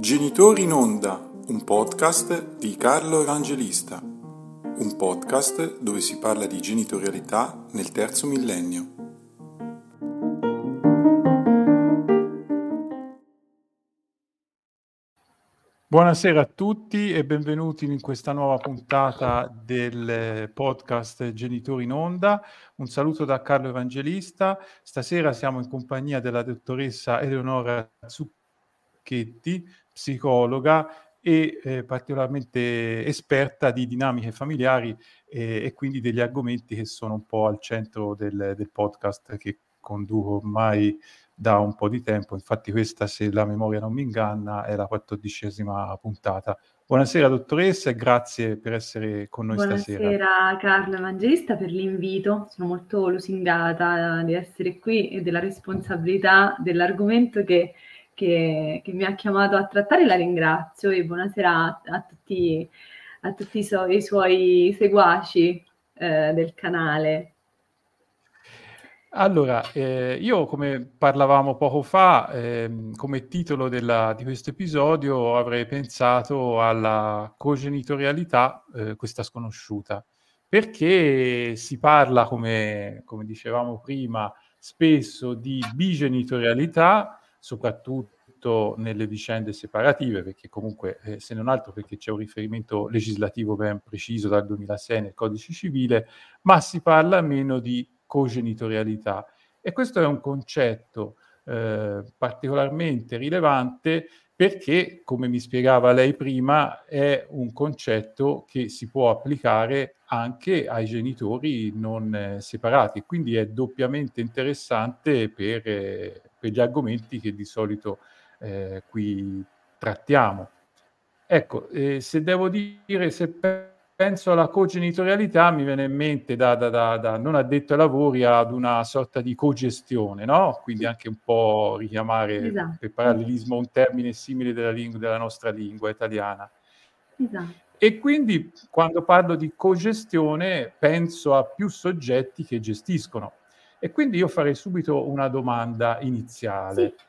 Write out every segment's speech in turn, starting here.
Genitori in Onda, un podcast di Carlo Evangelista, un podcast dove si parla di genitorialità nel terzo millennio. Buonasera a tutti e benvenuti in questa nuova puntata del podcast Genitori in Onda. Un saluto da Carlo Evangelista. Stasera siamo in compagnia della dottoressa Eleonora Zucchetti, psicologa e eh, particolarmente esperta di dinamiche familiari eh, e quindi degli argomenti che sono un po' al centro del, del podcast che conduco ormai da un po' di tempo. Infatti questa, se la memoria non mi inganna, è la quattordicesima puntata. Buonasera dottoressa e grazie per essere con noi Buonasera, stasera. Buonasera Carlo Evangelista per l'invito, sono molto lusingata di essere qui e della responsabilità dell'argomento che che, che, mi ha chiamato a trattare, la ringrazio e buonasera a, tutti, a tutti i, su- i, suoi seguaci eh, del canale. Allora, eh, io come parlavamo poco fa, eh, come titolo della, di questo episodio avrei pensato alla cogenitorialità, eh, questa sconosciuta, perché si parla, come, come dicevamo prima, spesso di bigenitorialità, soprattutto nelle vicende separative, perché comunque, eh, se non altro perché c'è un riferimento legislativo ben preciso dal 2006 nel codice civile, ma si parla meno di cogenitorialità. E questo è un concetto eh, particolarmente rilevante perché, come mi spiegava lei prima, è un concetto che si può applicare anche ai genitori non eh, separati, quindi è doppiamente interessante per, eh, per, gli argomenti che di solito eh, qui trattiamo. Ecco, eh, se devo dire, se penso alla cogenitorialità, mi viene in mente da, da, da, da, non addetto ai lavori ad una sorta di cogestione, no? Quindi anche un po' richiamare esatto. per parallelismo un termine simile della, lingua, della nostra lingua italiana. Esatto. E quindi quando parlo di cogestione penso a più soggetti che gestiscono. E quindi io farei subito una domanda iniziale. Sì.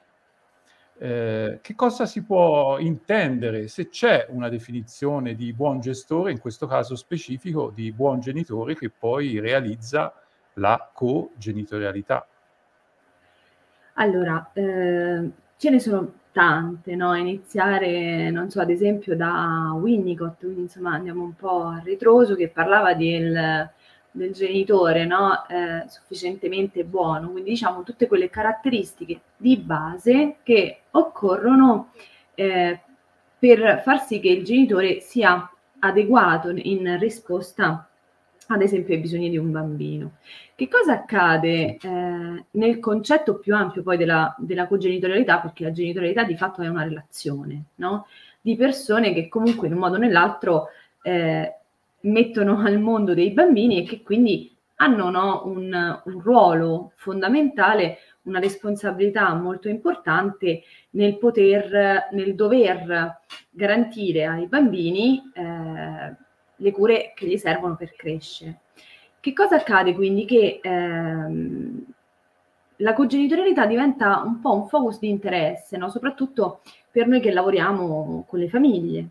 Eh, che cosa si può intendere se c'è una definizione di buon gestore, in questo caso specifico di buon genitore che poi realizza la cogenitorialità? Allora, eh, ce ne sono tante, no? Iniziare, non so, ad esempio da Winnicott, quindi insomma andiamo un po' a ritroso, che parlava del del genitore no? eh, sufficientemente buono, quindi diciamo tutte quelle caratteristiche di base che occorrono eh, per far sì che il genitore sia adeguato in risposta ad esempio ai bisogni di un bambino. Che cosa accade eh, nel concetto più ampio poi della, della cogenitorialità, perché la genitorialità di fatto è una relazione, no? di persone che comunque in un modo o nell'altro eh, mettono al mondo dei bambini e che quindi hanno no, un, un, ruolo fondamentale, una responsabilità molto importante nel poter, nel dover garantire ai bambini eh, le cure che gli servono per crescere. Che cosa accade quindi? Che ehm, la cogenitorialità diventa un po' un focus di interesse, no? soprattutto per noi che lavoriamo con le famiglie,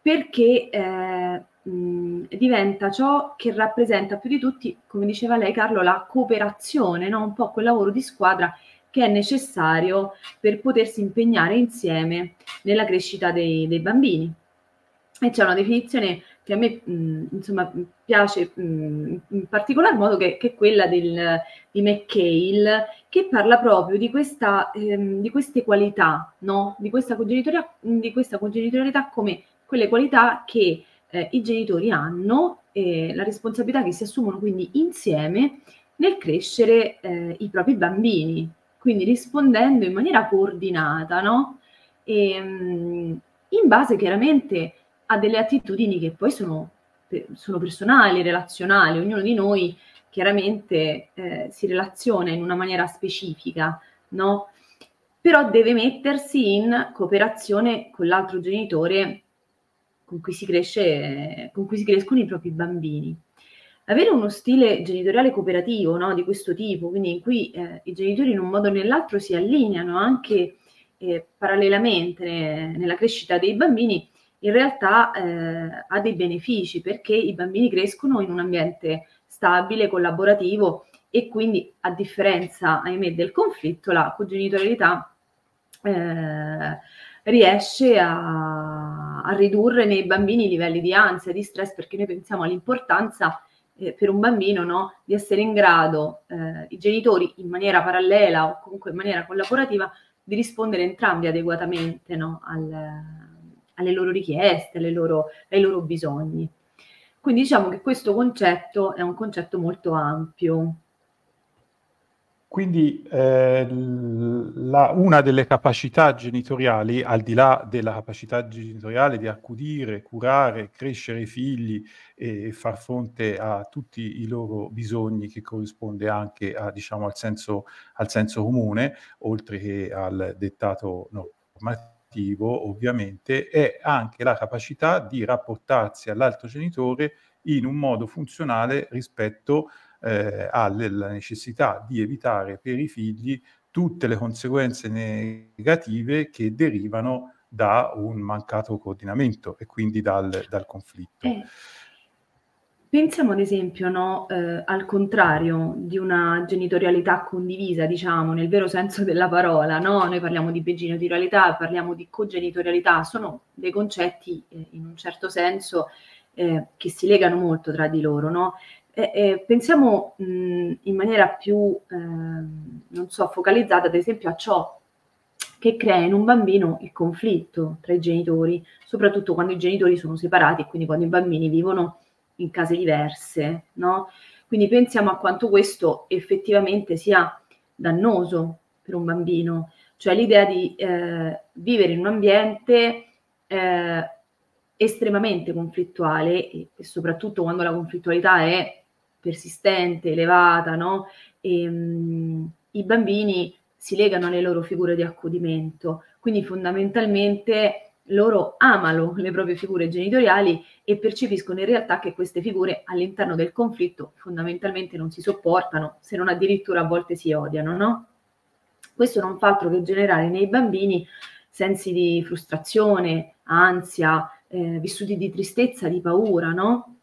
perché eh, mh, diventa ciò che rappresenta più di tutti, come diceva lei Carlo, la cooperazione, no? un po' quel lavoro di squadra che è necessario per potersi impegnare insieme nella crescita dei, dei bambini. E c'è una definizione che a me mh, insomma, piace mh, in particolar modo, che, che è quella del, di McHale, che parla proprio di, questa, ehm, di queste qualità, no? di, questa di questa congenitorialità come quelle qualità che eh, i genitori hanno eh, la responsabilità che si assumono quindi insieme nel crescere eh, i propri bambini, quindi rispondendo in maniera coordinata, no? E, mh, in base chiaramente a delle attitudini che poi sono, sono personali, relazionali, ognuno di noi chiaramente eh, si relaziona in una maniera specifica, no? Però deve mettersi in cooperazione con l'altro genitore con cui si cresce, con cui si crescono i propri bambini. Avere uno stile genitoriale cooperativo no, di questo tipo, quindi in cui eh, i genitori in un modo o nell'altro si allineano anche eh, parallelamente ne, nella crescita dei bambini in realtà eh, ha dei benefici perché i bambini crescono in un ambiente stabile, collaborativo e quindi a differenza, ahimè, del conflitto, la cogenitorialità eh, riesce a, a, ridurre nei bambini i livelli di ansia, di stress, perché noi pensiamo all'importanza eh, per un bambino no, di essere in grado, eh, i genitori in maniera parallela o comunque in maniera collaborativa, di rispondere entrambi adeguatamente no, al, alle loro richieste, alle loro, ai loro bisogni. Quindi diciamo che questo concetto è un concetto molto ampio. Quindi eh, la, una delle capacità genitoriali, al di là della capacità genitoriale di accudire, curare, crescere i figli e far fronte a tutti i loro bisogni, che corrisponde anche a, diciamo, al, senso, al senso comune, oltre che al dettato normativo, ovviamente, è anche la capacità di rapportarsi all'altro genitore in un modo funzionale rispetto a eh, ha la necessità di evitare per i figli tutte le conseguenze negative che derivano da un mancato coordinamento e quindi dal, dal conflitto. Eh, pensiamo ad esempio no, eh, al contrario di una genitorialità condivisa, diciamo, nel vero senso della parola, no? noi parliamo di begenitorialità, parliamo di cogenitorialità, sono dei concetti eh, in un certo senso eh, che si legano molto tra di loro, no? Eh, eh, pensiamo mh, in maniera più, eh, non so, focalizzata ad esempio a ciò che crea in un bambino il conflitto tra i genitori, soprattutto quando i genitori sono separati e quindi quando i bambini vivono in case diverse, no? Quindi pensiamo a quanto questo effettivamente sia dannoso per un bambino, cioè l'idea di eh, vivere in un ambiente eh, estremamente conflittuale e, soprattutto quando la conflittualità è persistente, elevata, no? E, mh, I bambini si legano alle loro figure di accudimento, quindi fondamentalmente loro amano le proprie figure genitoriali e percepiscono in realtà che queste figure all'interno del conflitto fondamentalmente non si sopportano, se non addirittura a volte si odiano, no? Questo non fa altro che generare nei bambini sensi di frustrazione, ansia, eh, vissuti di tristezza, di paura, no?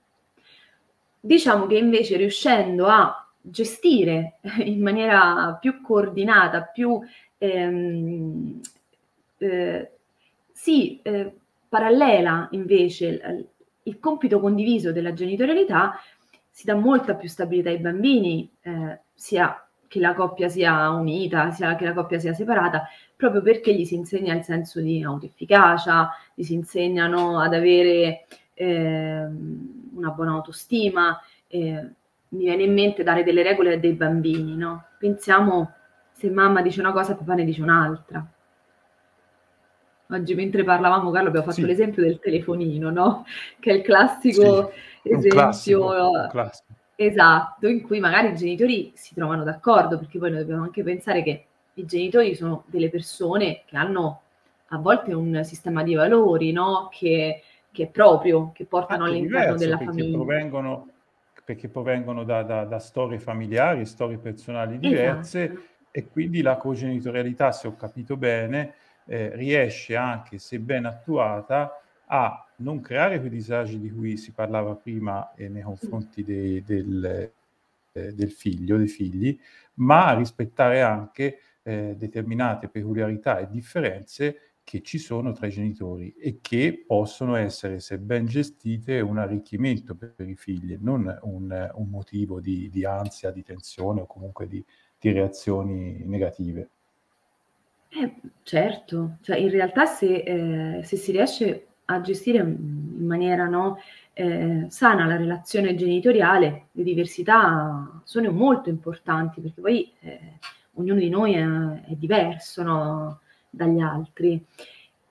Diciamo che invece riuscendo a gestire in maniera più coordinata, più ehm, eh, sì, eh, parallela invece il, il, compito condiviso della genitorialità, si dà molta più stabilità ai bambini, eh, sia che la coppia sia unita, sia che la coppia sia separata, proprio perché gli si insegna il senso di autoefficacia, gli si insegnano ad avere eh, una buona autostima. Eh, mi viene in mente dare delle regole a dei bambini, no? Pensiamo se mamma dice una cosa, papà ne dice un'altra. Oggi mentre parlavamo, Carlo, abbiamo fatto sì. l'esempio del telefonino, no? Che è il classico sì, esempio. Classico, classico. Esatto, in cui magari i genitori si trovano d'accordo, perché poi noi dobbiamo anche pensare che i genitori sono delle persone che hanno a volte un sistema di valori, no? Che che è proprio, che portano Anche all'interno della perché famiglia. Provengono, perché provengono da, da, da, storie familiari, storie personali diverse esatto. e quindi la cogenitorialità, se ho capito bene, eh, riesce anche, se ben attuata, a non creare quei disagi di cui si parlava prima eh, nei confronti dei, del, eh, del, figlio, dei figli, ma a rispettare anche eh, determinate peculiarità e differenze che ci sono tra i genitori e che possono essere, se ben gestite, un arricchimento per, i figli, non un, un motivo di, di, ansia, di tensione o comunque di, di reazioni negative. Eh, certo, cioè in realtà se, eh, se, si riesce a gestire in maniera no, eh, sana la relazione genitoriale, le diversità sono molto importanti perché poi eh, ognuno di noi è, è diverso, no? Dagli altri.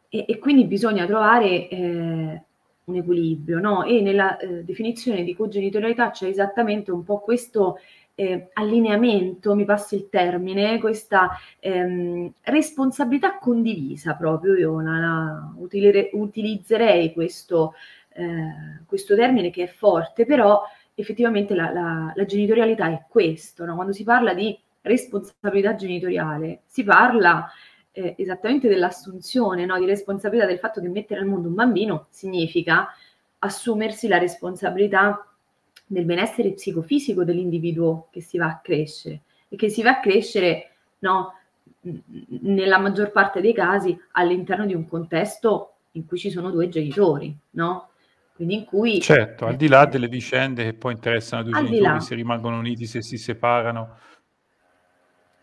E, e quindi bisogna trovare eh, un equilibrio, no? E nella eh, definizione di cogenitorialità c'è esattamente un po' questo eh, allineamento, mi passi il termine, questa ehm, responsabilità condivisa proprio, io la, la, utilire, utilizzerei questo, eh, questo termine che è forte, però effettivamente la, la, la genitorialità è questo, no? quando si parla di responsabilità genitoriale, si parla eh, esattamente dell'assunzione no, di responsabilità del fatto che mettere al mondo un bambino significa assumersi la responsabilità del benessere psicofisico dell'individuo che si va a crescere e che si va a crescere no, nella maggior parte dei casi all'interno di un contesto in cui ci sono due genitori, no? Quindi in cui... Certo, al di là delle vicende che poi interessano due genitori, se rimangono uniti, se si separano.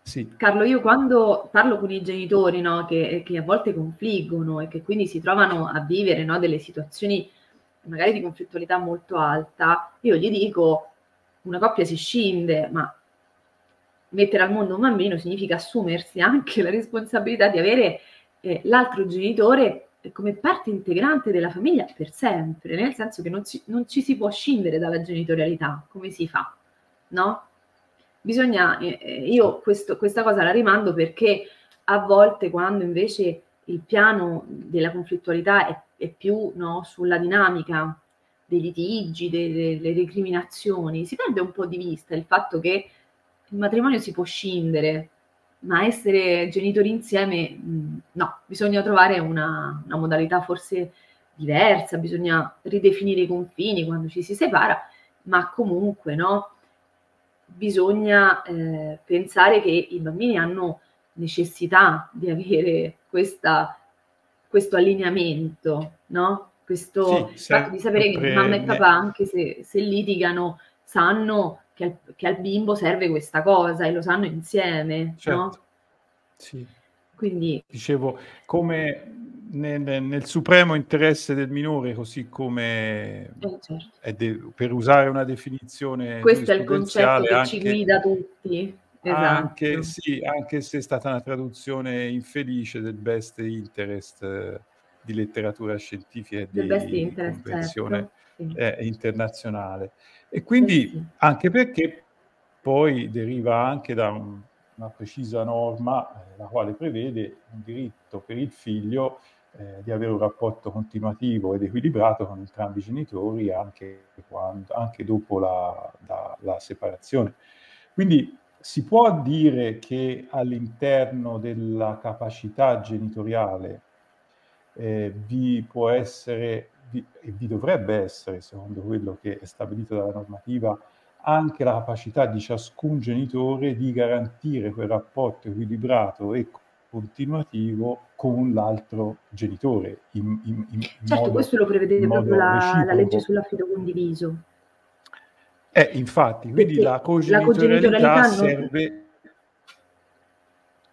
Sì. Carlo, io quando parlo con i genitori no, che, che, a volte confliggono e che quindi si trovano a vivere no, delle situazioni magari di conflittualità molto alta, io gli dico una coppia si scinde, ma mettere al mondo un bambino significa assumersi anche la responsabilità di avere eh, l'altro genitore come parte integrante della famiglia per sempre, nel senso che non ci, non ci si può scindere dalla genitorialità, come si fa, no? Bisogna, eh, eh, io questo, questa cosa la rimando perché a volte quando invece il piano della conflittualità è, è più no, sulla dinamica dei litigi, delle, recriminazioni, si perde un po' di vista il fatto che il matrimonio si può scindere, ma essere genitori insieme, mh, no, bisogna trovare una, una, modalità forse diversa, bisogna ridefinire i confini quando ci si separa, ma comunque no, bisogna eh, pensare che i bambini hanno necessità di avere questa, questo allineamento, no? questo sì, fatto di sapere che mamma e papà, anche se, se litigano, sanno che al, che al, bimbo serve questa cosa e lo sanno insieme, certo. no? Sì. Quindi... Dicevo, come nel, nel, supremo interesse del minore, così come eh, certo. de, per usare una definizione Questo è il concetto che anche, ci guida tutti. Esatto. Anche, sì, anche se è stata una traduzione infelice del best interest eh, di letteratura scientifica e di convenzione certo. eh, internazionale. E quindi sì. anche perché poi deriva anche da un, una precisa norma eh, la quale prevede un diritto per il figlio eh, di avere un rapporto continuativo ed equilibrato con entrambi i genitori anche, quando, anche dopo la, la, la, separazione. Quindi si può dire che all'interno della capacità genitoriale eh, vi può essere e vi dovrebbe essere, secondo quello che è stabilito dalla normativa, anche la capacità di ciascun genitore di garantire quel rapporto equilibrato e continuativo con l'altro genitore. In, in, in certo, modo, questo lo prevede proprio la, la, legge sull'affido condiviso. Eh, infatti, quindi Perché la cogenitorialità, la serve,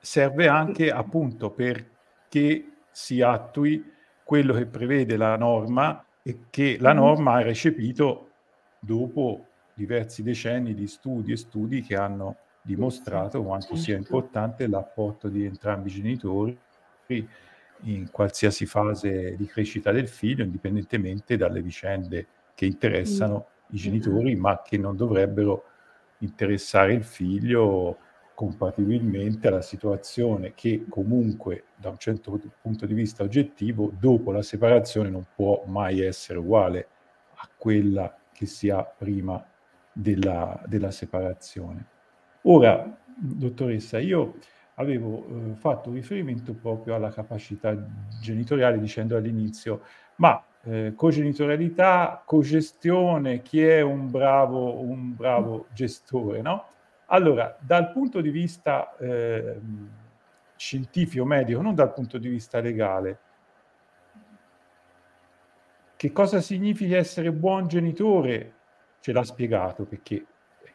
serve anche appunto perché si attui quello che prevede la norma e che la mm-hmm. norma ha recepito dopo diversi decenni di studi e studi che hanno dimostrato quanto sia certo. importante l'apporto di entrambi i genitori in qualsiasi fase di crescita del figlio, indipendentemente dalle vicende che interessano mm. i genitori, ma che non dovrebbero interessare il figlio compatibilmente alla situazione che comunque da un certo punto di vista oggettivo dopo la separazione non può mai essere uguale a quella che si ha prima della, della separazione. Ora, dottoressa, io avevo eh, fatto riferimento proprio alla capacità genitoriale dicendo all'inizio, ma eh, cogenitorialità, cogestione, chi è un bravo, un bravo gestore, no? Allora, dal punto di vista eh, scientifico, medico, non dal punto di vista legale, che cosa significa essere buon genitore? ce l'ha spiegato perché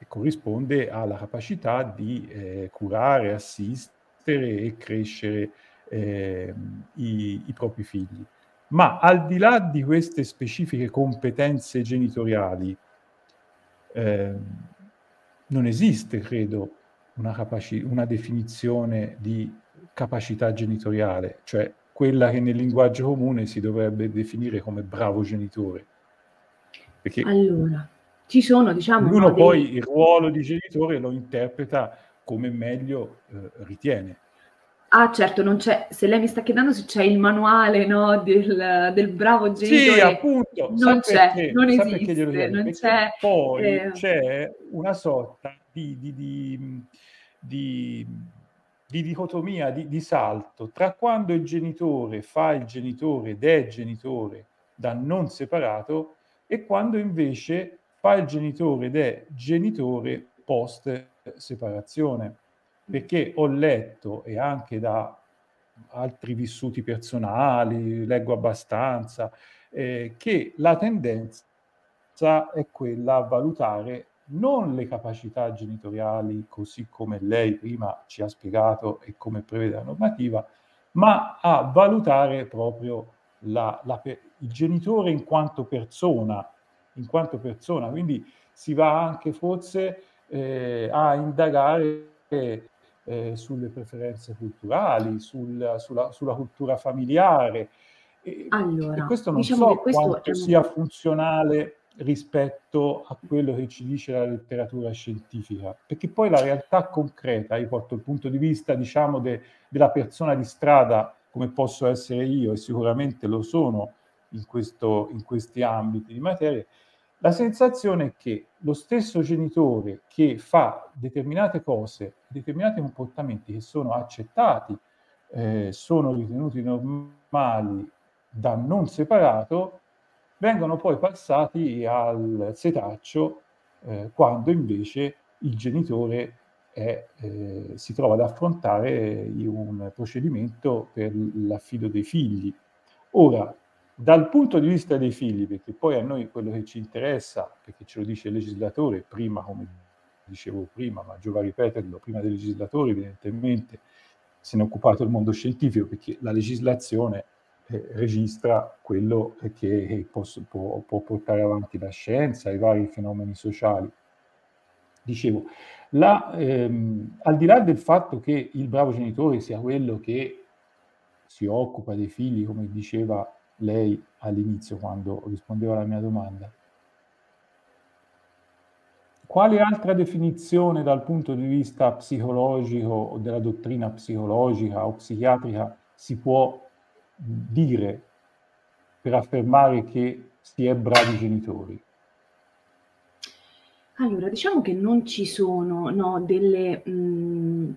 corrisponde alla capacità di eh, curare, assistere e crescere eh, i, i, propri figli. Ma al di là di queste specifiche competenze genitoriali, eh, non esiste, credo, una, capaci- una definizione di capacità genitoriale, cioè quella che nel linguaggio comune si dovrebbe definire come bravo genitore. Perché allora, ci sono, diciamo... Uno no, poi dei... il ruolo di genitore lo interpreta come meglio eh, ritiene. Ah, certo, non c'è. Se lei mi sta chiedendo se c'è il manuale no, del, del, bravo genitore, sì, appunto, non c'è, perché, non esiste. Non c'è, poi eh... c'è una sorta di, di, di, di di dicotomia, di, di salto tra quando il genitore fa il genitore ed è genitore da non separato e quando invece fa il genitore ed è genitore post separazione. Perché ho letto e anche da altri vissuti personali, leggo abbastanza, eh, che la tendenza è quella a valutare non le capacità genitoriali così come lei prima ci ha spiegato e come prevede la normativa, ma a valutare proprio la, la, il genitore in quanto persona, in quanto persona. Quindi si va anche forse eh, a indagare eh, sulle preferenze culturali, sul, sulla, sulla, cultura familiare. E, allora, e questo non diciamo so questo quanto un... sia funzionale rispetto a quello che ci dice la letteratura scientifica, perché poi la realtà concreta, io porto il punto di vista, diciamo, de, della persona di strada, come posso essere io, e sicuramente lo sono in, questo, in questi ambiti di materia, la sensazione è che lo stesso genitore che fa determinate cose, determinati comportamenti che sono accettati, eh, sono ritenuti normali da non separato, vengono poi passati al setaccio eh, quando invece il genitore è, eh, si trova ad affrontare un procedimento per l'affido dei figli. Ora, dal punto di vista dei figli, perché poi a noi quello che ci interessa, perché ce lo dice il legislatore, prima come dicevo prima, ma giova ripeterlo, prima del legislatore evidentemente se ne è occupato il mondo scientifico, perché la legislazione eh, registra quello che posso, può, può, portare avanti la scienza, i vari fenomeni sociali. Dicevo, la, ehm, al di là del fatto che il bravo genitore sia quello che si occupa dei figli, come diceva lei all'inizio quando rispondeva alla mia domanda, quale altra definizione dal punto di vista psicologico o della dottrina psicologica o psichiatrica si può dire per affermare che si è bravi genitori? Allora, diciamo che non ci sono no, delle, mh, mm,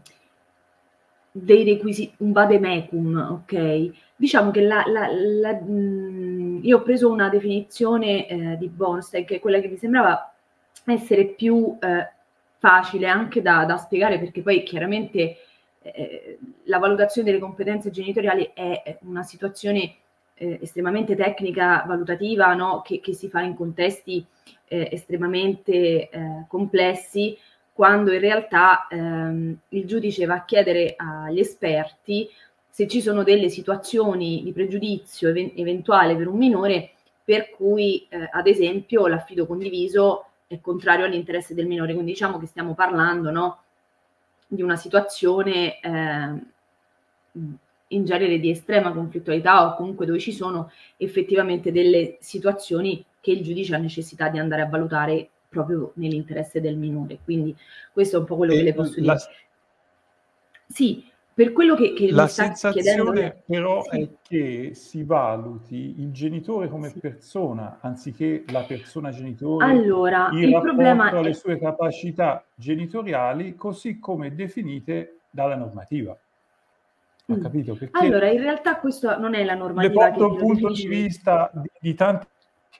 dei requisiti, un vademecum, ok? Diciamo che la, la, la, mh, mm, io ho preso una definizione eh, di Bonstein, che è quella che mi sembrava essere più eh, facile anche da, da, spiegare, perché poi chiaramente eh, la valutazione delle competenze genitoriali è una situazione eh, estremamente tecnica, valutativa, no? che, che, si fa in contesti eh, estremamente eh, complessi, quando in realtà ehm, il giudice va a chiedere agli esperti se ci sono delle situazioni di pregiudizio ev- eventuale per un minore per cui, eh, ad esempio, l'affido condiviso è contrario all'interesse del minore. Quindi diciamo che stiamo parlando no, di una situazione eh, in genere di estrema conflittualità o comunque dove ci sono effettivamente delle situazioni che il giudice ha necessità di andare a valutare proprio nell'interesse del minore. Quindi questo è un po' quello che le posso la... dire. Sì, per quello che, che la sensazione però sì. è che si valuti il genitore come persona anziché la persona genitore allora, il, il problema alle è... sue capacità genitoriali così come definite dalla normativa. Ho mm. capito? Perché allora, in realtà questo non è la normativa. Le porto il punto di vista di, di tante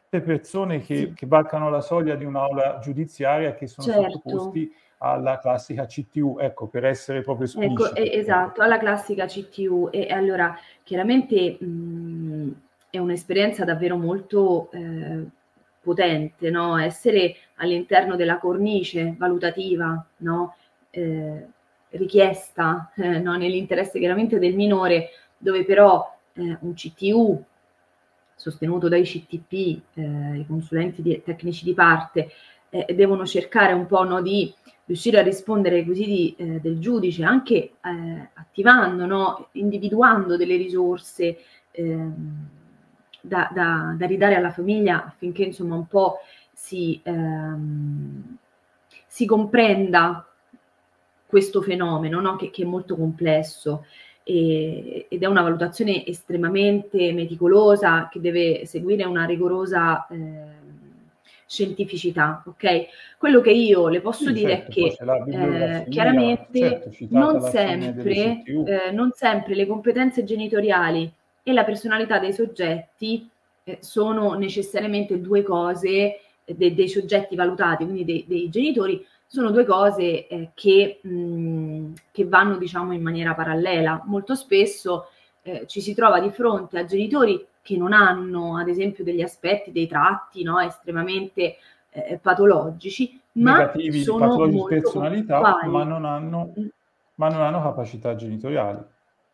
persone che, sì. che varcano la soglia di un'aula giudiziaria che sono certo. sottoposti alla classica CTU, ecco, per essere proprio espliciti. Ecco, esatto, alla classica CTU. E, allora, chiaramente mh, è un'esperienza davvero molto eh, potente, no? Essere all'interno della cornice valutativa, no? Eh, richiesta eh, no? nell'interesse chiaramente del minore, dove però eh, un CTU sostenuto dai CTP, eh, i consulenti di, tecnici di parte, devono cercare un po' no, di riuscire a rispondere ai requisiti eh, del giudice, anche eh, attivando, no? individuando delle risorse eh, da, da, da, ridare alla famiglia affinché insomma un po' si, ehm, si comprenda questo fenomeno no? che, che, è molto complesso e, ed è una valutazione estremamente meticolosa che deve seguire una rigorosa ehm, scientificità, ok? Quello che io le posso sì, dire certo, è che eh, chiaramente certo, non, sempre, eh, non sempre le competenze genitoriali e la personalità dei soggetti eh, sono necessariamente due cose de- dei soggetti valutati, quindi dei, dei genitori, sono due cose eh, che, mh, che, vanno diciamo in maniera parallela. Molto spesso eh, ci si trova di fronte a genitori che non hanno ad esempio degli aspetti, dei tratti no, estremamente eh, patologici, ma Negativi, sono molto personalità, ma non, hanno, mm. ma non hanno capacità genitoriali.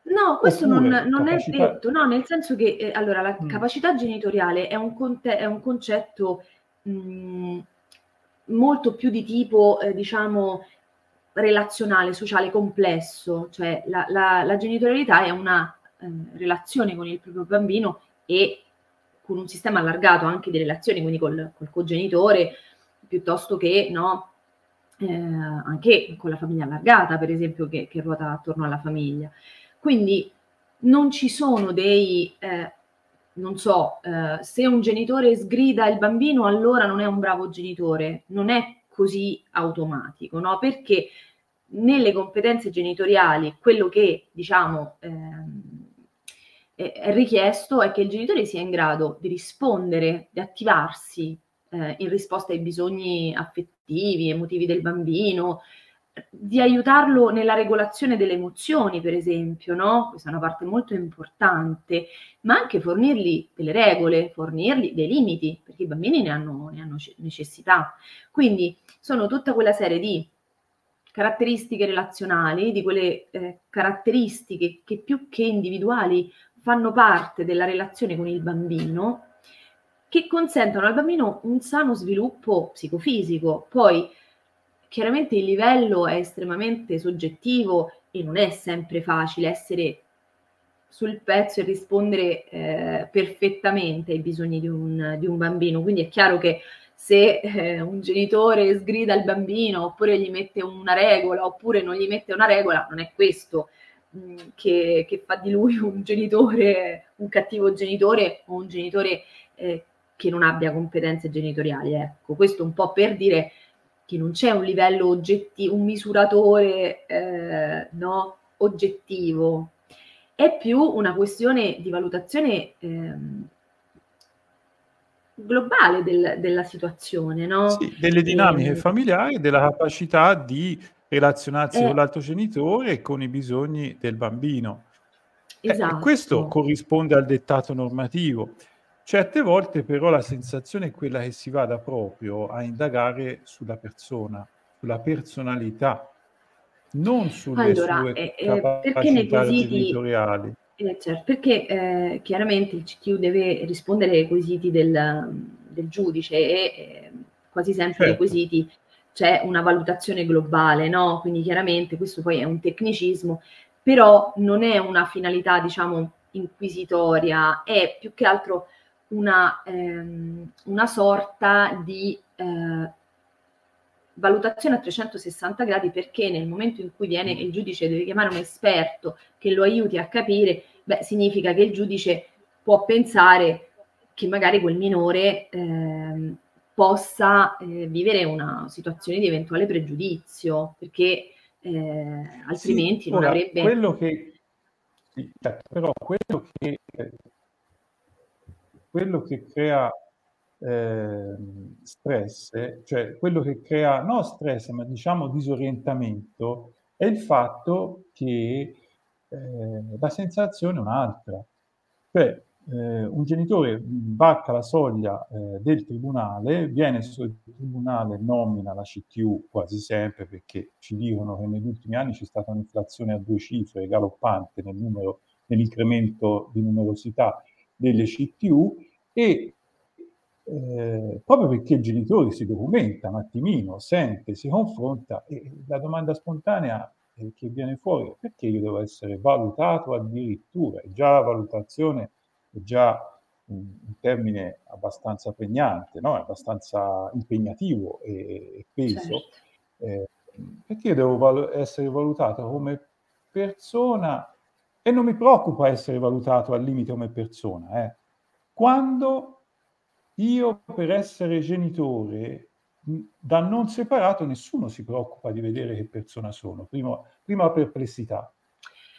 No, questo Oppure, non, non capacità... è detto, no, nel senso che eh, allora la mm. capacità genitoriale è un, conte- è un concetto mh, molto più di tipo, eh, diciamo, relazionale, sociale, complesso, cioè la, la, la genitorialità è una eh, relazione con il proprio bambino e con un sistema allargato anche di relazioni, quindi col, col cogenitore, piuttosto che no, eh, anche con la famiglia allargata, per esempio, che, che, ruota attorno alla famiglia. Quindi non ci sono dei, eh, non so, eh, se un genitore sgrida il bambino, allora non è un bravo genitore, non è così automatico, no? Perché nelle competenze genitoriali quello che diciamo ehm, è richiesto è che il genitore sia in grado di rispondere, di attivarsi eh, in risposta ai bisogni affettivi, emotivi del bambino, di aiutarlo nella regolazione delle emozioni, per esempio, no? Questa è una parte molto importante, ma anche fornirgli delle regole, fornirgli dei limiti, perché i bambini ne hanno, ne hanno necessità. Quindi sono tutta quella serie di caratteristiche relazionali, di quelle eh, caratteristiche che più che individuali fanno parte della relazione con il bambino, che consentono al bambino un sano sviluppo psicofisico. Poi chiaramente il livello è estremamente soggettivo e non è sempre facile essere sul pezzo e rispondere eh, perfettamente ai bisogni di un, di un, bambino. Quindi è chiaro che se eh, un genitore sgrida il bambino oppure gli mette una regola oppure non gli mette una regola, non è questo mh, mm, che, che, fa di lui un genitore, un cattivo genitore o un genitore eh, che non abbia competenze genitoriali. Ecco, questo un po' per dire che non c'è un livello oggettivo, un misuratore eh, no, oggettivo, è più una questione di valutazione ehm, globale del, della situazione, no? Sì, delle dinamiche e, familiari, della capacità di relazionarsi eh, con l'altro genitore e con i bisogni del bambino. Eh, esatto. Eh, questo corrisponde al dettato normativo. Certe volte però la sensazione è quella che si vada proprio a indagare sulla persona, sulla personalità, non sulle allora, sue eh, capacità genitoriali. Eh, certo, perché eh, chiaramente il CTU deve rispondere ai quesiti del, del giudice e eh, quasi sempre certo. nei quesiti c'è una valutazione globale, no? Quindi chiaramente questo poi è un tecnicismo, però non è una finalità, diciamo, inquisitoria, è più che altro una, ehm, una sorta di eh, valutazione a 360 gradi perché nel momento in cui viene il giudice deve chiamare un esperto che lo aiuti a capire, beh, significa che il giudice può pensare che magari quel minore eh, possa eh, vivere una situazione di eventuale pregiudizio, perché eh, altrimenti sì, non avrebbe... Quello che, sì, certo, però quello che quello che crea eh, stress, cioè quello che crea no stress, ma diciamo disorientamento, è il fatto che eh, la sensazione è un'altra. Cioè, eh, un genitore bacca la soglia eh, del tribunale, viene sul tribunale, nomina la CTU quasi sempre perché ci dicono che negli ultimi anni c'è stata un'inflazione a due cifre galoppante nel numero, nell'incremento di numerosità delle CTU e eh, proprio perché il genitore si documenta un attimino, sente, si confronta e la domanda spontanea che viene fuori è perché io devo essere valutato addirittura, già la valutazione è già un, termine abbastanza pregnante, no? abbastanza impegnativo e, e peso, certo. eh, perché io devo val- essere valutato come persona e non mi preoccupa essere valutato al limite come persona, eh quando io per essere genitore da non separato nessuno si preoccupa di vedere che persona sono. Prima, prima perplessità.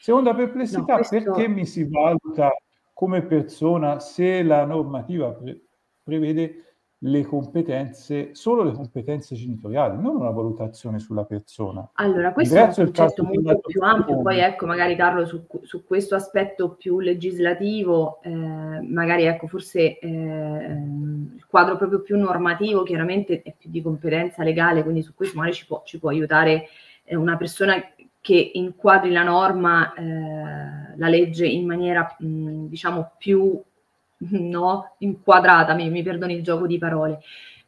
Seconda perplessità, no, questo... perché mi si valuta come persona se la normativa pre- prevede le competenze, solo le competenze genitoriali, non una valutazione sulla persona. Allora, questo Diverso è un concetto molto più ampio, poi ecco, magari Carlo su, su questo aspetto più legislativo, eh, magari ecco, forse eh, il quadro proprio più normativo chiaramente è più di competenza legale, quindi su questo magari ci può, ci può aiutare eh, una persona che inquadri la norma, eh, la legge in maniera, mh, diciamo, più no? inquadrata, mi, mi perdoni il gioco di parole.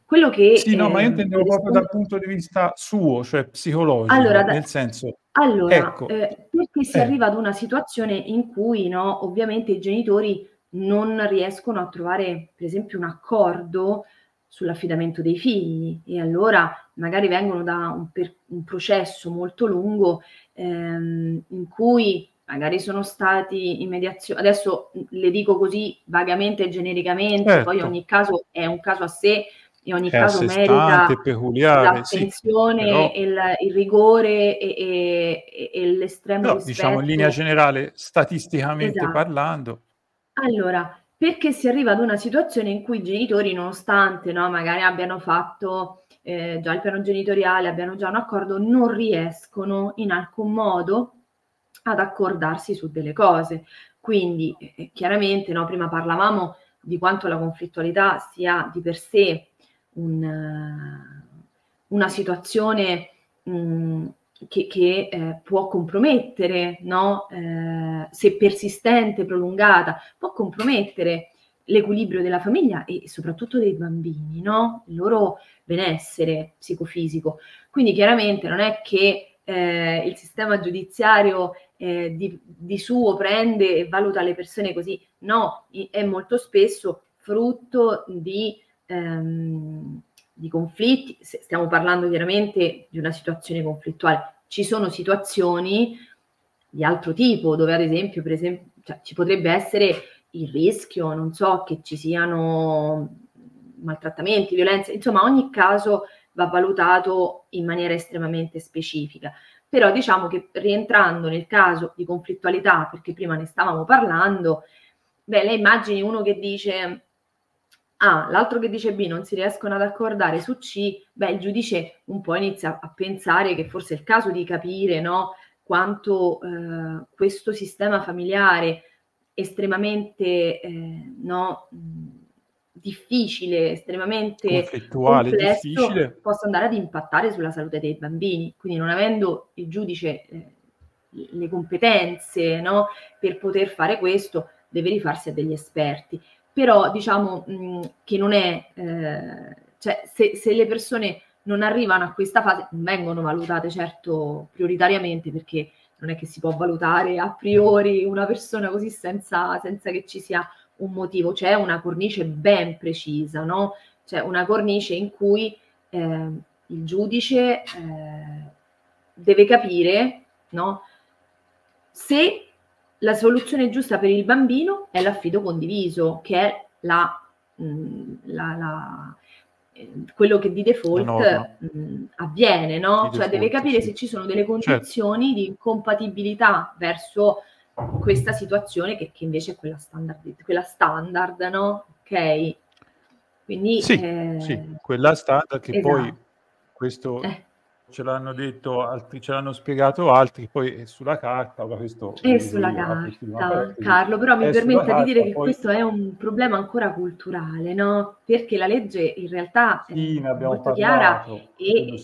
Quello che, sì, no, eh, ma io intendevo proprio dal punto di vista suo, cioè psicologico, allora, nel senso... Allora, ecco, eh, perché si eh. arriva ad una situazione in cui, no, ovviamente i genitori non riescono a trovare, per esempio, un accordo sull'affidamento dei figli e allora magari vengono da un, per, un processo molto lungo ehm, in cui magari sono stati in mediazione, adesso le dico così vagamente e genericamente, certo. poi ogni caso è un caso a sé e ogni è caso merita l'attenzione, sì, però... il, il, rigore e, e, e l'estremo però, rispetto. Diciamo in linea generale, statisticamente esatto. parlando. Allora, perché si arriva ad una situazione in cui i genitori, nonostante no, magari abbiano fatto eh, già il piano genitoriale, abbiano già un accordo, non riescono in alcun modo ad accordarsi su delle cose. Quindi eh, chiaramente no, prima parlavamo di quanto la conflittualità sia di per sé un, uh, una situazione mh, mm, che, che eh, può compromettere, no? eh, se persistente, prolungata, può compromettere l'equilibrio della famiglia e soprattutto dei bambini, no? il loro benessere psicofisico. Quindi chiaramente non è che eh, il sistema giudiziario eh, di, di, suo prende e valuta le persone così, no, è molto spesso frutto di, ehm, di conflitti, stiamo parlando chiaramente di una situazione conflittuale, ci sono situazioni di altro tipo dove ad esempio, esempio cioè, ci potrebbe essere il rischio, non so, che ci siano maltrattamenti, violenze, insomma ogni caso va valutato in maniera estremamente specifica. Però diciamo che rientrando nel caso di conflittualità, perché prima ne stavamo parlando, beh, lei immagini uno che dice A, l'altro che dice B, non si riescono ad accordare su C, beh, il giudice un po' inizia a pensare che forse è il caso di capire, no, quanto eh, questo sistema familiare estremamente, eh, no, difficile, estremamente complesso, difficile. possa andare ad impattare sulla salute dei bambini. Quindi non avendo il giudice eh, le competenze no, per poter fare questo, deve rifarsi a degli esperti. Però diciamo mh, che non è, eh, cioè se, se le persone non arrivano a questa fase, non vengono valutate certo prioritariamente perché non è che si può valutare a priori una persona così senza, senza che ci sia un motivo, c'è una cornice ben precisa, no? C'è una cornice in cui eh, il giudice eh, deve capire, no? Se la soluzione giusta per il bambino è l'affido condiviso, che è la, mh, mm, la, la eh, quello che di default mh, avviene, no? Di cioè default, deve capire sì. se ci sono delle certo. condizioni certo. di incompatibilità verso questa situazione che, che, invece è quella standard, quella standard, no? Ok? Quindi, sì, eh, sì, quella standard che esatto. poi questo eh. ce l'hanno detto altri, ce l'hanno spiegato altri, poi è sulla carta, questo è sulla carta, Carlo, però mi permetta di dire che poi... questo è un problema ancora culturale, no? Perché la legge in realtà sì, è molto parlato, chiara e,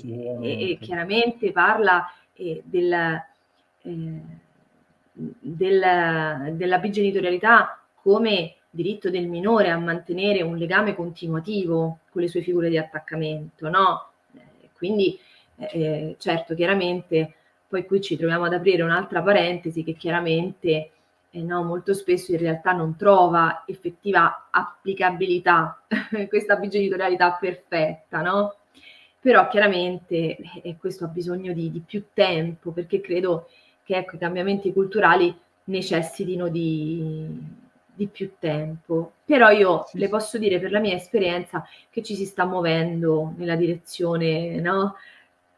e, e, chiaramente parla eh, del... Eh, del, della bigenitorialità come diritto del minore a mantenere un legame continuativo con le sue figure di attaccamento, no? Eh, quindi, eh, certo, chiaramente, poi qui ci troviamo ad aprire un'altra parentesi che chiaramente eh, no, molto spesso in realtà non trova effettiva applicabilità, questa bigenitorialità perfetta, no? Però chiaramente eh, questo ha bisogno di, di più tempo perché credo che ecco, i cambiamenti culturali necessitino di, di più tempo. Però io sì. le posso dire per la mia esperienza che ci si sta muovendo nella direzione no?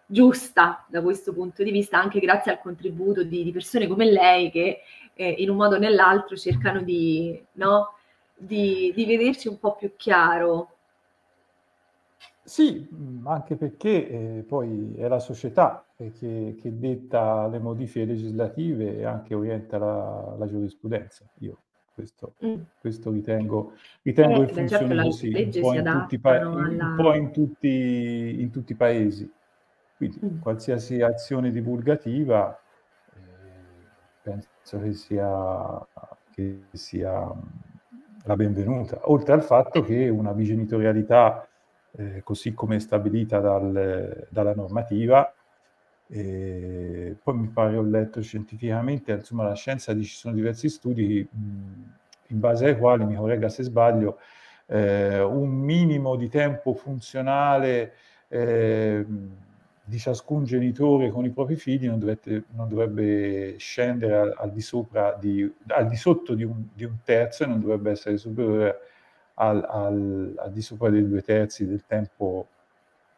giusta da questo punto di vista, anche grazie al contributo di, di persone come lei che eh, in un modo o nell'altro cercano di, no? di, di vederci un po' più chiaro. Sì, anche perché eh, poi è la società che, che, detta le modifiche legislative e anche orienta la, la giurisprudenza. Io questo, mm. questo ritengo, ritengo eh, che certo, funzioni così, un po, in tutti, pa- alla... un po' in, tutti, in tutti i paesi. Quindi mm. qualsiasi azione divulgativa eh, penso che sia, che sia la benvenuta, oltre al fatto che una bigenitorialità, eh, così come stabilita dal, dalla normativa, e poi mi pare ho letto scientificamente, insomma la scienza dice ci sono diversi studi mh, in base ai quali, mi corregga se sbaglio, eh, un minimo di tempo funzionale eh, di ciascun genitore con i propri figli non, dovete, non dovrebbe scendere al, al, di sopra di, al di sotto di un, di un, terzo e non dovrebbe essere superiore al, al, al di sopra dei due terzi del tempo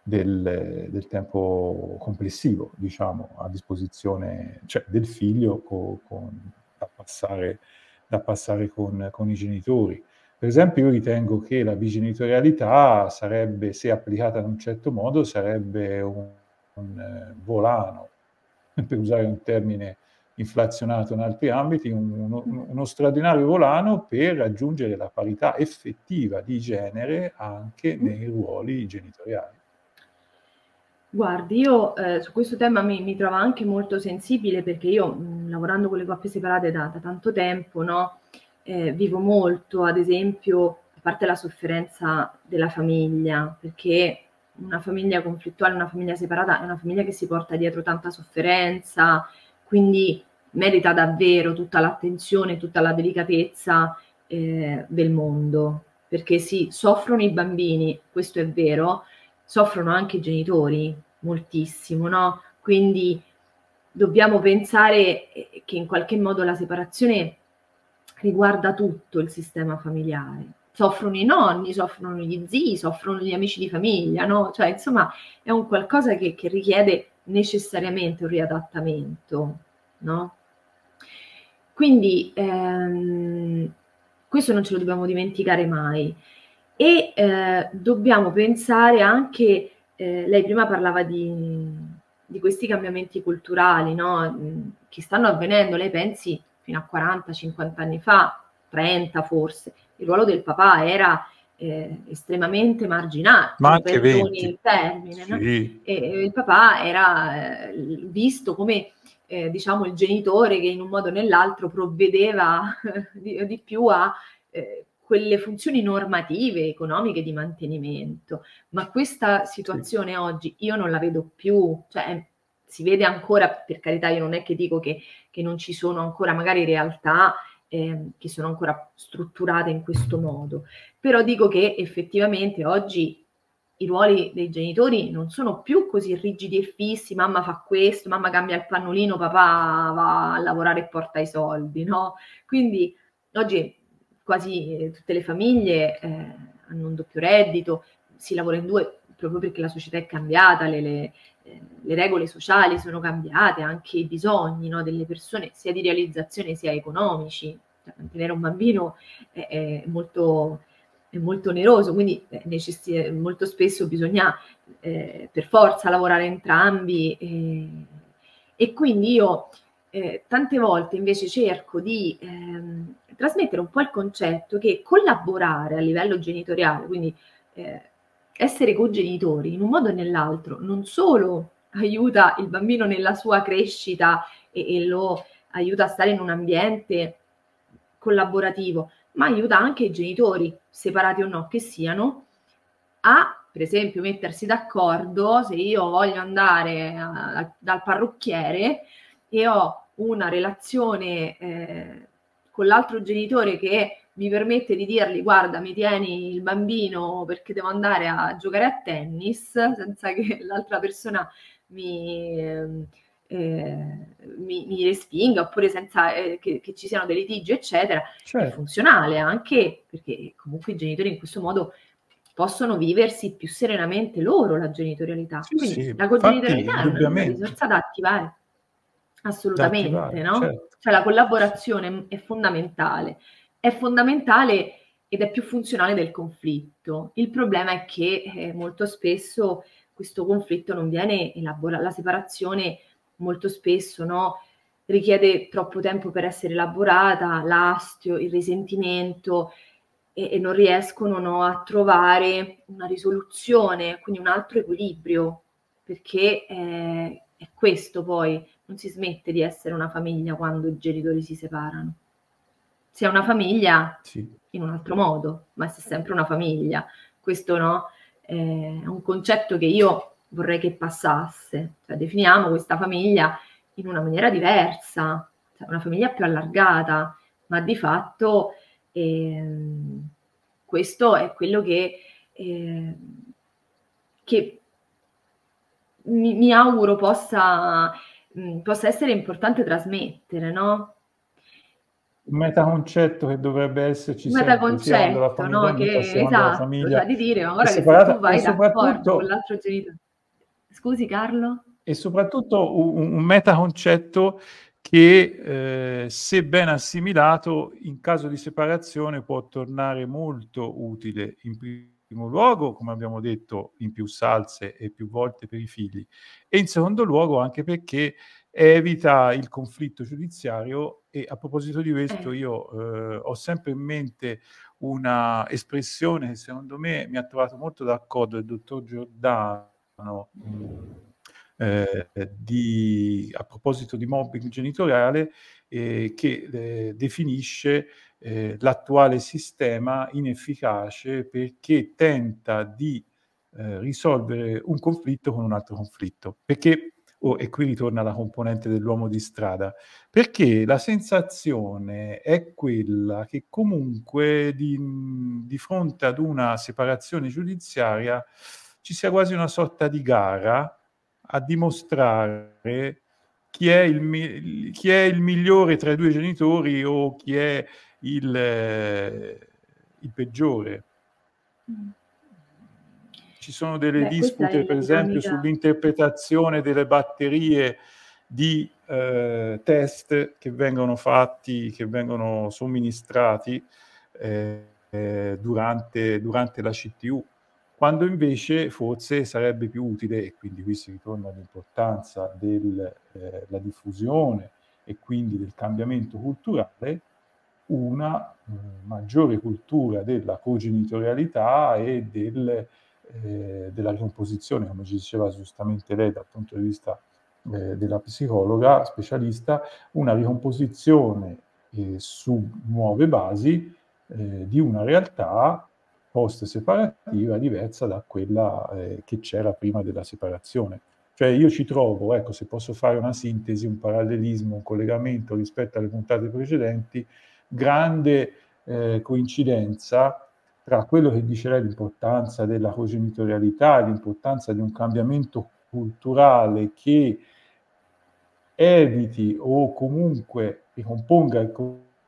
del, del, tempo complessivo, diciamo, a disposizione cioè, del figlio co, con, da passare, da passare con, con, i genitori. Per esempio, io ritengo che la bigenitorialità sarebbe, se applicata in un certo modo, sarebbe un, un eh, volano, per usare un termine inflazionato in altri ambiti, uno, uno, straordinario volano per raggiungere la parità effettiva di genere anche nei ruoli genitoriali. Guardi, io eh, su questo tema mi, mi trovo anche molto sensibile perché io, mh, lavorando con le coppie separate da, da tanto tempo, no, eh, vivo molto, ad esempio, a parte la sofferenza della famiglia, perché una famiglia conflittuale, una famiglia separata è una famiglia che si porta dietro tanta sofferenza, quindi merita davvero tutta l'attenzione, tutta la delicatezza eh, del mondo, perché sì, soffrono i bambini, questo è vero, soffrono anche i genitori moltissimo, no? Quindi dobbiamo pensare eh, che in qualche modo la separazione riguarda tutto il sistema familiare. Soffrono i nonni, soffrono gli zii, soffrono gli amici di famiglia, no? Cioè, insomma, è un qualcosa che, che richiede necessariamente un riadattamento, no? Quindi ehm, questo non ce lo dobbiamo dimenticare mai e eh, dobbiamo pensare anche, eh, lei prima parlava di, di questi cambiamenti culturali no? che stanno avvenendo, lei pensi fino a 40-50 anni fa, 30 forse, il ruolo del papà era eh, estremamente marginale, ma anche 20. il termine, sì. no? e, e, il papà era eh, visto come eh, diciamo il genitore che in un modo o nell'altro provvedeva di, di più a eh, quelle funzioni normative, economiche di mantenimento, ma questa situazione sì. oggi io non la vedo più, cioè si vede ancora, per carità io non è che dico che, che non ci sono ancora magari realtà eh, che sono ancora strutturate in questo modo, però dico che effettivamente oggi i ruoli dei genitori non sono più così rigidi e fissi, mamma fa questo, mamma cambia il pannolino, papà va a lavorare e porta i soldi, no? Quindi oggi quasi tutte le famiglie eh, hanno un doppio reddito, si lavora in due proprio perché la società è cambiata, le, le, eh, le regole sociali sono cambiate, anche i bisogni no, delle persone, sia di realizzazione sia economici. Cioè, mantenere un bambino è, è, molto, è molto oneroso, quindi eh, necess- molto spesso bisogna eh, per forza lavorare entrambi. E, e quindi io eh, tante volte invece cerco di ehm, trasmettere un po' il concetto che collaborare a livello genitoriale, quindi eh, essere cogenitori in un modo o nell'altro, non solo aiuta il bambino nella sua crescita e, e lo aiuta a stare in un ambiente collaborativo, ma aiuta anche i genitori, separati o no che siano, a per esempio mettersi d'accordo se io voglio andare a, dal parrucchiere e ho una relazione eh, con l'altro genitore che mi permette di dirgli guarda mi tieni il bambino perché devo andare a giocare a tennis senza che l'altra persona mi, eh, eh, mi, mi, respinga oppure senza eh, che, che, ci siano dei litigi, eccetera, certo. è funzionale anche perché comunque i genitori in questo modo possono viversi più serenamente loro la genitorialità. Sì, Quindi sì. la cogenitorialità è una risorsa da attivare. Assolutamente, da attivare, no? Certo. Cioè la collaborazione è fondamentale. È fondamentale ed è più funzionale del conflitto. Il problema è che eh, molto spesso questo conflitto non viene elaborato, la separazione molto spesso no, richiede troppo tempo per essere elaborata, l'astio, il risentimento e, e non riescono no, a trovare una risoluzione, quindi un altro equilibrio, perché eh, è questo poi, non si smette di essere una famiglia quando i genitori si separano. Si è una famiglia sì. in un altro modo, ma si è sempre una famiglia. Questo no, è un concetto che io vorrei che passasse. Cioè, definiamo questa famiglia in una maniera diversa, cioè una famiglia più allargata, ma di fatto eh, questo è quello che, eh, che mi, mi, auguro possa, mh, possa essere importante trasmettere, no? Un metaconcetto che dovrebbe esserci un metaconcetto, no? che, esatto, cioè di dire, ma guarda che se tu vai d'accordo con l'altro genitore Scusi Carlo? E soprattutto un, un metaconcetto che eh, se ben assimilato in caso di separazione può tornare molto utile in primo luogo, come abbiamo detto, in più salse e più volte per i figli e in secondo luogo anche perché evita il conflitto giudiziario e a proposito di questo eh. io eh, ho sempre in mente una espressione che secondo me mi ha trovato molto d'accordo il dottor Giordano eh, di, a proposito di mobbing genitoriale eh, che eh, definisce eh, l'attuale sistema inefficace perché tenta di risolvere un conflitto con un altro conflitto. Perché, oh, e qui ritorna la componente dell'uomo di strada, perché la sensazione è quella che comunque di, di fronte ad una separazione giudiziaria ci sia quasi una sorta di gara a dimostrare chi è il, chi è il migliore tra i due genitori o chi è il, eh, il peggiore. Mm. Ci sono delle Beh, dispute, per esempio, sull'interpretazione delle batterie di eh, test che vengono fatti, che vengono somministrati eh, eh durante, durante la CTU quando invece forse sarebbe più utile, e quindi qui si ritorna all'importanza della eh, diffusione e quindi del cambiamento culturale, una eh, maggiore cultura della cogenitorialità e del, eh, della ricomposizione, come ci diceva giustamente lei dal punto di vista eh, della psicologa specialista, una ricomposizione eh, su nuove basi eh, di una realtà post-separativa diversa da quella eh, che c'era prima della separazione. Cioè io ci trovo, ecco, se posso fare una sintesi, un parallelismo, un collegamento rispetto alle puntate precedenti, grande coincidenza tra quello che dice lei l'importanza della cogenitorialità, l'importanza di un cambiamento culturale che eviti o comunque ricomponga il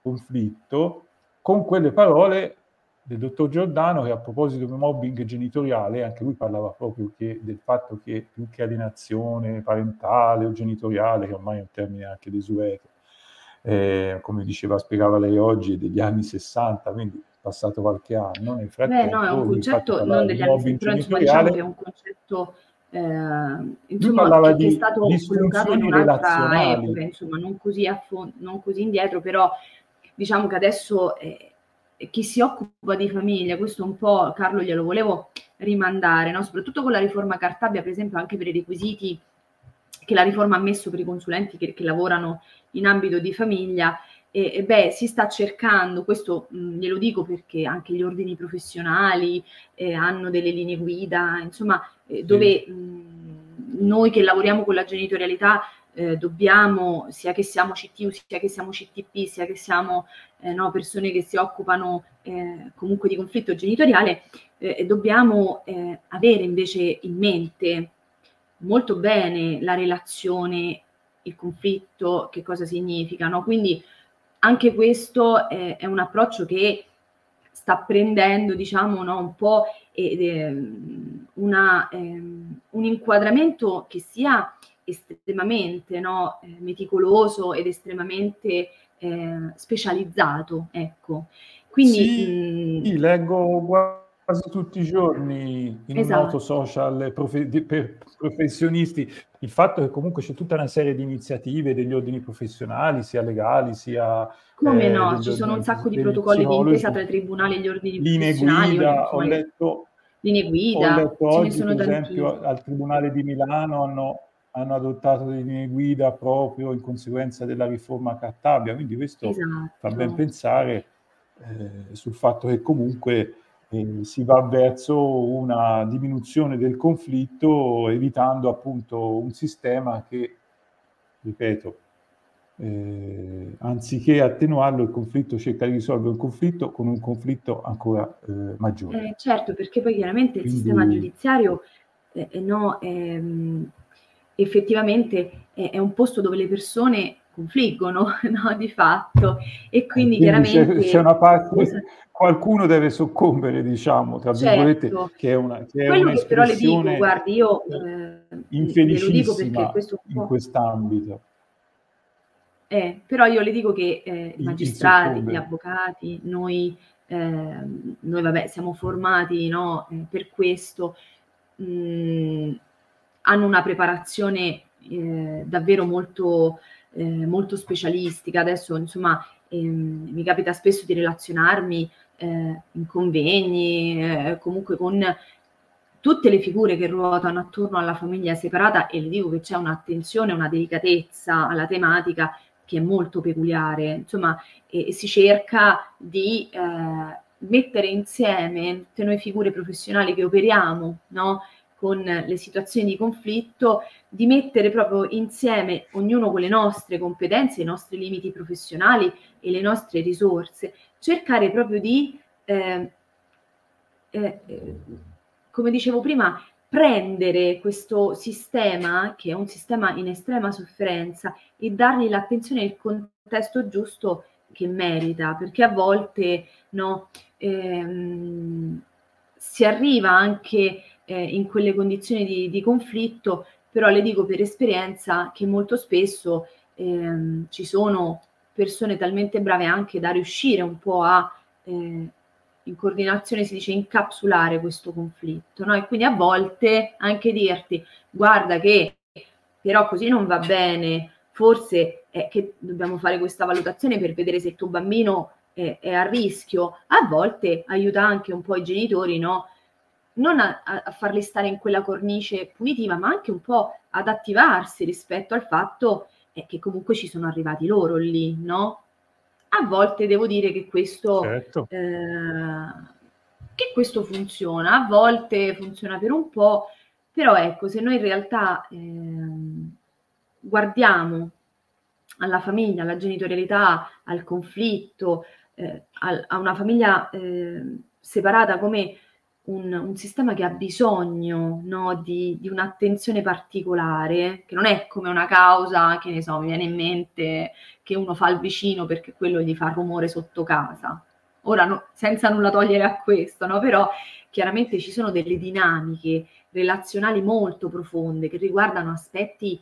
conflitto, con quelle parole del dottor Giordano che a proposito di mobbing genitoriale, anche lui parlava proprio che, del fatto che più che alienazione parentale o genitoriale, che ormai è un termine anche desueto, eh, come diceva, spiegava lei oggi, degli anni 60, quindi passato qualche anno, nel frattempo... Beh, no, è un concetto non degli anni 60, però insomma diciamo che è un concetto... Eh, insomma, che, è stato collocato in un'altra epoca, insomma, non così, fond- non così indietro, però diciamo che adesso eh, chi si occupa di famiglia, questo un po' Carlo glielo volevo rimandare, no? soprattutto con la riforma Cartabia, per esempio anche per i requisiti che la riforma ha messo per i consulenti che, che lavorano in ambito di famiglia, e, e beh, si sta cercando, questo mh, glielo dico perché anche gli ordini professionali eh, hanno delle linee guida, insomma, eh, dove mh, noi che lavoriamo con la genitorialità eh, dobbiamo, sia che siamo CTU, sia che siamo CTP, sia che siamo eh, no, persone che si occupano eh, comunque di conflitto genitoriale, eh, dobbiamo eh, avere invece in mente molto bene la relazione il conflitto, che cosa significa, no? Quindi anche questo è, è un approccio che sta prendendo, diciamo, no, un po' ehm, una, ehm, un inquadramento che sia estremamente no, eh, meticoloso ed estremamente eh, specializzato. Ecco. Quindi, sì, mh, leggo quasi tutti i giorni in esatto. un noto social profe- per professionisti il fatto che comunque c'è tutta una serie di iniziative degli ordini professionali, sia legali sia... Come eh, no, ci sono un sacco di protocolli di intesa tra i tribunali e gli ordini linee professionali. Guida, ho letto, linee guida, ho letto oggi, per esempio, al Tribunale di Milano hanno, hanno adottato delle linee guida proprio in conseguenza della riforma Cartabia, quindi questo esatto. fa ben pensare eh, sul fatto che comunque eh, si va verso una diminuzione del conflitto evitando appunto un sistema che, ripeto, eh, anziché attenuarlo il conflitto cerca di risolvere un conflitto con un conflitto ancora eh, maggiore. Eh, certo, perché poi chiaramente Quindi... il sistema giudiziario eh, no, ehm, effettivamente è, è, un posto dove le persone confliggono no, di fatto e quindi, quindi chiaramente... C'è, c'è una parte, qualcuno deve soccombere, diciamo, tra certo. virgolette, che è una che è Quello che però le dico, guardi, io eh, infelicissima in quest'ambito. Eh, però io le dico che eh, i magistrati, gli avvocati, noi, eh, noi vabbè, siamo formati no, eh, per questo, mh, mm, hanno una preparazione eh, davvero molto, eh, molto specialistica. Adesso, insomma, ehm, mi capita spesso di relazionarmi eh, in convegni, eh, comunque con tutte le figure che ruotano attorno alla famiglia separata e le dico che c'è un'attenzione, una delicatezza alla tematica che è molto peculiare, insomma, si cerca di eh, mettere insieme tutte noi figure professionali che operiamo, no? Con le situazioni di conflitto, di mettere proprio insieme, ognuno con le nostre competenze, i nostri limiti professionali e le nostre risorse, cercare proprio di, eh, eh, come dicevo prima, prendere questo sistema, che è un sistema in estrema sofferenza, e dargli l'attenzione e il contesto giusto che merita, perché a volte no, ehm, si arriva anche eh, in quelle condizioni di, di, conflitto, però le dico per esperienza che molto spesso ehm, ci sono persone talmente brave anche da riuscire un po' a, eh, in coordinazione si dice, incapsulare questo conflitto, no? E quindi a volte anche dirti, guarda che però così non va bene, forse è che dobbiamo fare questa valutazione per vedere se il tuo bambino è, è a rischio, a volte aiuta anche un po' i genitori, no? Non a, a farli stare in quella cornice punitiva, ma anche un po' ad attivarsi rispetto al fatto è che comunque ci sono arrivati loro lì, no? A volte devo dire che questo, certo. eh, che questo funziona, a volte funziona per un po', però ecco, se noi in realtà eh, guardiamo alla famiglia, alla genitorialità, al conflitto, eh, a, a, una famiglia eh, separata come un, un sistema che ha bisogno no, di, di, un'attenzione particolare, che non è come una causa, che ne so, mi viene in mente che uno fa il vicino perché quello gli fa rumore sotto casa. Ora, no, senza nulla togliere a questo, no? però chiaramente ci sono delle dinamiche relazionali molto profonde che riguardano aspetti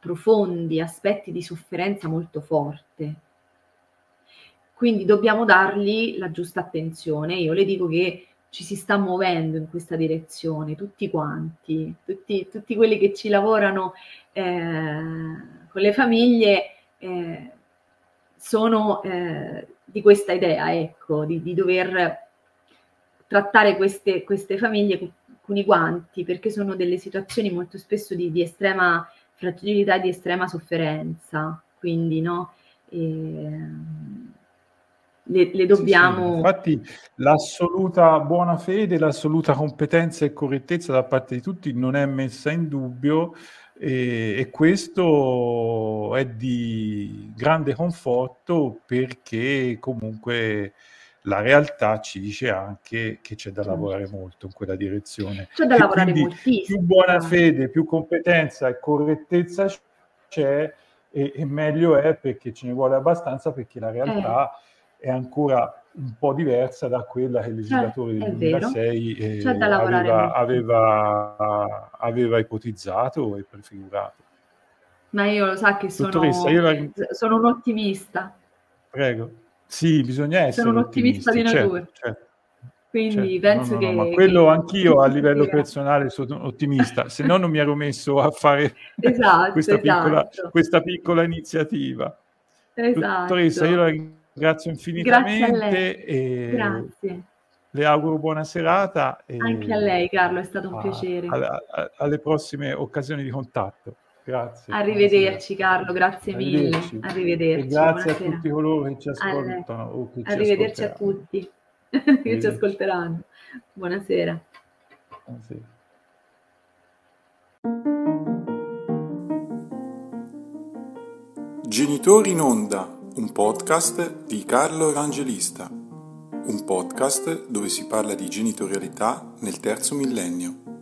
profondi, aspetti di sofferenza molto forte. Quindi dobbiamo dargli la giusta attenzione. Io le dico che ci si sta muovendo in questa direzione, tutti quanti, tutti, tutti quelli che ci lavorano eh, con le famiglie eh, sono eh, di questa idea, ecco, di, di dover trattare queste, queste, famiglie con, i guanti, perché sono delle situazioni molto spesso di, di estrema fragilità e di estrema sofferenza. Quindi, no? E, le, le dobbiamo... Sì, sì. Infatti l'assoluta buona fede, l'assoluta competenza e correttezza da parte di tutti non è messa in dubbio e, e questo è di grande conforto perché comunque la realtà ci dice anche che c'è da lavorare molto in quella direzione. C'è da e lavorare moltissimo. Più buona fede, più competenza e correttezza c'è, e, e, meglio è perché ce ne vuole abbastanza perché la realtà eh. È ancora un po' diversa da quella che il legislatore del 2006 eh, aveva, aveva, aveva, ipotizzato e prefigurato. Ma io lo sa che sono, la... sono un ottimista. Prego. Sì, bisogna essere Sono un ottimista di natura. Certo, certo. Quindi certo. penso no, no, che... No, ma quello che... anch'io a livello personale sono ottimista, se no non mi ero messo a fare esatto, questa, esatto. Piccola, questa, Piccola, iniziativa. Esatto. Dottoressa, io la ringrazio infinitamente. Grazie Grazie. Le auguro buona serata. Anche a lei Carlo, è stato un a, piacere. A, a, alle prossime occasioni di contatto. Grazie. Arrivederci Carlo, grazie Arrivederci. mille. Arrivederci. E grazie Buonasera. a tutti coloro che ci ascoltano. Che Arrivederci a tutti che ci ascolteranno. Buonasera. Buonasera. Genitori in onda, un podcast di Carlo Evangelista, un podcast dove si parla di genitorialità nel terzo millennio.